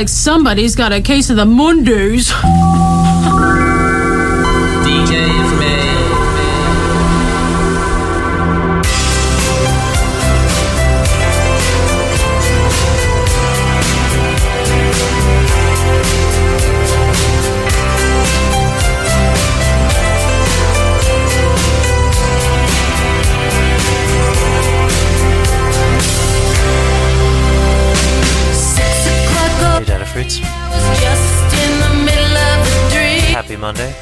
like somebody's got a case of the Mondays. Monday.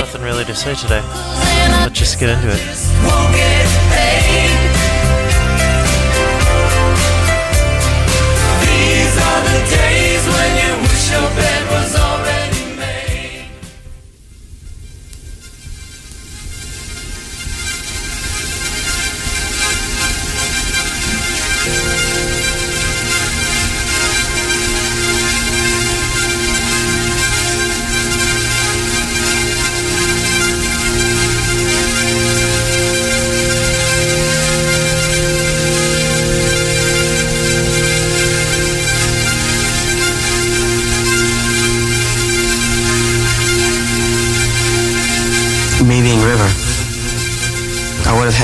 Nothing really to say today. Let's just get into it.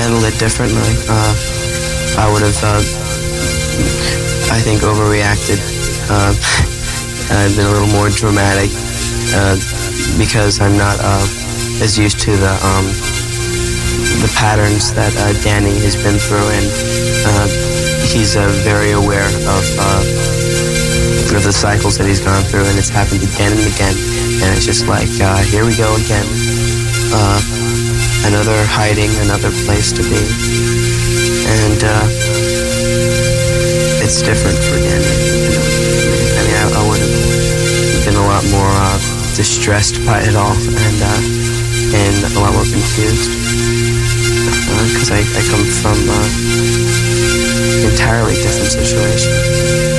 Handled it differently. Uh, I would have, uh, I think, overreacted. Uh, I've been a little more dramatic uh, because I'm not uh, as used to the um, the patterns that uh, Danny has been through, and he's very aware of of the cycles that he's gone through, and it's happened again and again. And it's just like, uh, here we go again uh, another hiding, another place to be. And uh, it's different for Danny. You know? I mean, I, I would have been a lot more uh, distressed by it all and uh, and a lot more confused because I, I come from uh, entirely different situation.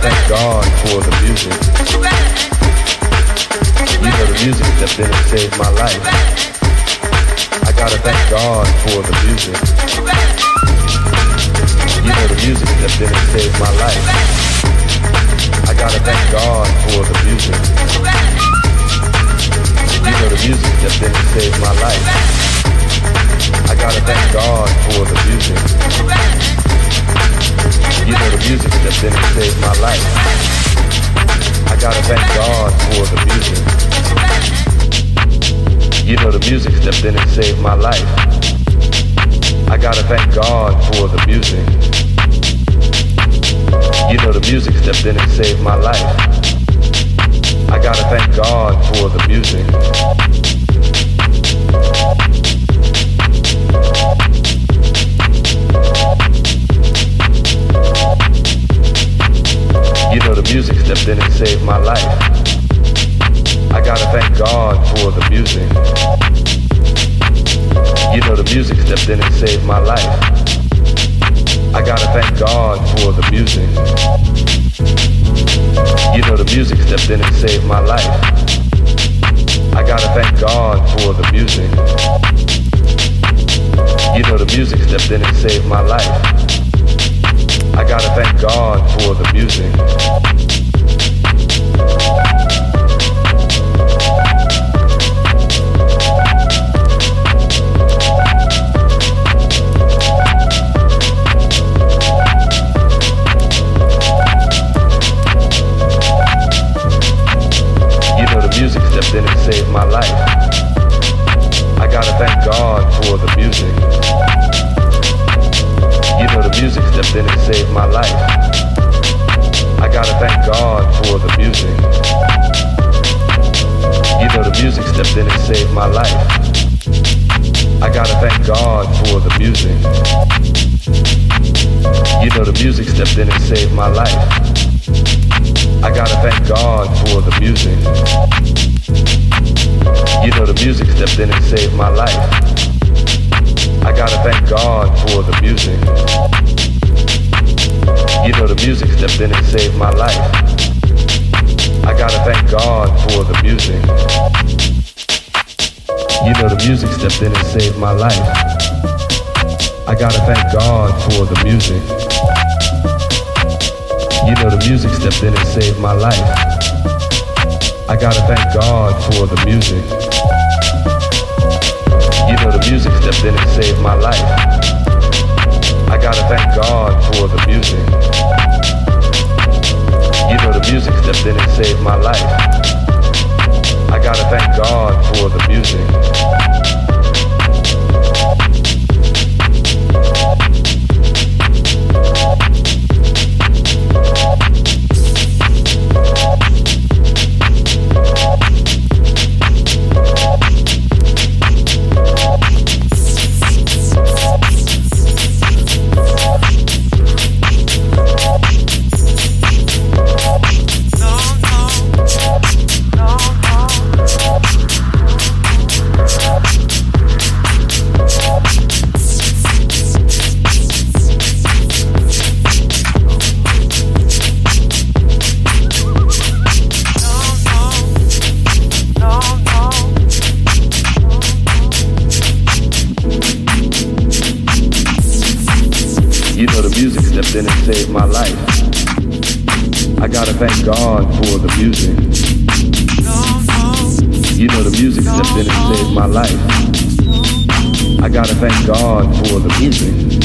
Thank God for the music. You know the music in and saved my life. I gotta thank God for the music. You know the music in and saved my life. I gotta thank God for the music. You know the music in and saved my life. I gotta thank God for the music. You know the music stepped in and saved my life. I gotta thank God for the music. You know the music stepped in and saved my life. I gotta thank God for the music. You know the music stepped in and saved my life. I gotta thank God for the music. You know the music stepped in and saved my life. I gotta thank God for the music. You know the music stepped in and saved my life. I gotta thank God for the music. You know the music stepped in and saved my life. I gotta thank God for the music. You know the music stepped in and saved my life. I gotta thank God for the music. You know the music stepped in and saved my life. I gotta thank God for the music. You know the music stepped in and saved my life. I gotta thank God for the music. You know the music stepped in and saved my life. I gotta thank God for the music. You know the music stepped in and saved my life. I gotta thank God for the music. You know the music stepped in and saved my life. I gotta thank God for the music. You know the music stepped in and saved my life. I gotta thank God for the music. You know the music stepped in and saved my life. I gotta thank God for the music. You know the music stepped in and saved my life. I gotta thank God for the music. You know the music stepped in and saved my life. I gotta thank God for the music. You know the music stepped in and saved my life. I gotta thank God for the music. The music stepped saved my life. I gotta thank God for the music. You know the music stepped in and saved my life. I gotta thank God for the music.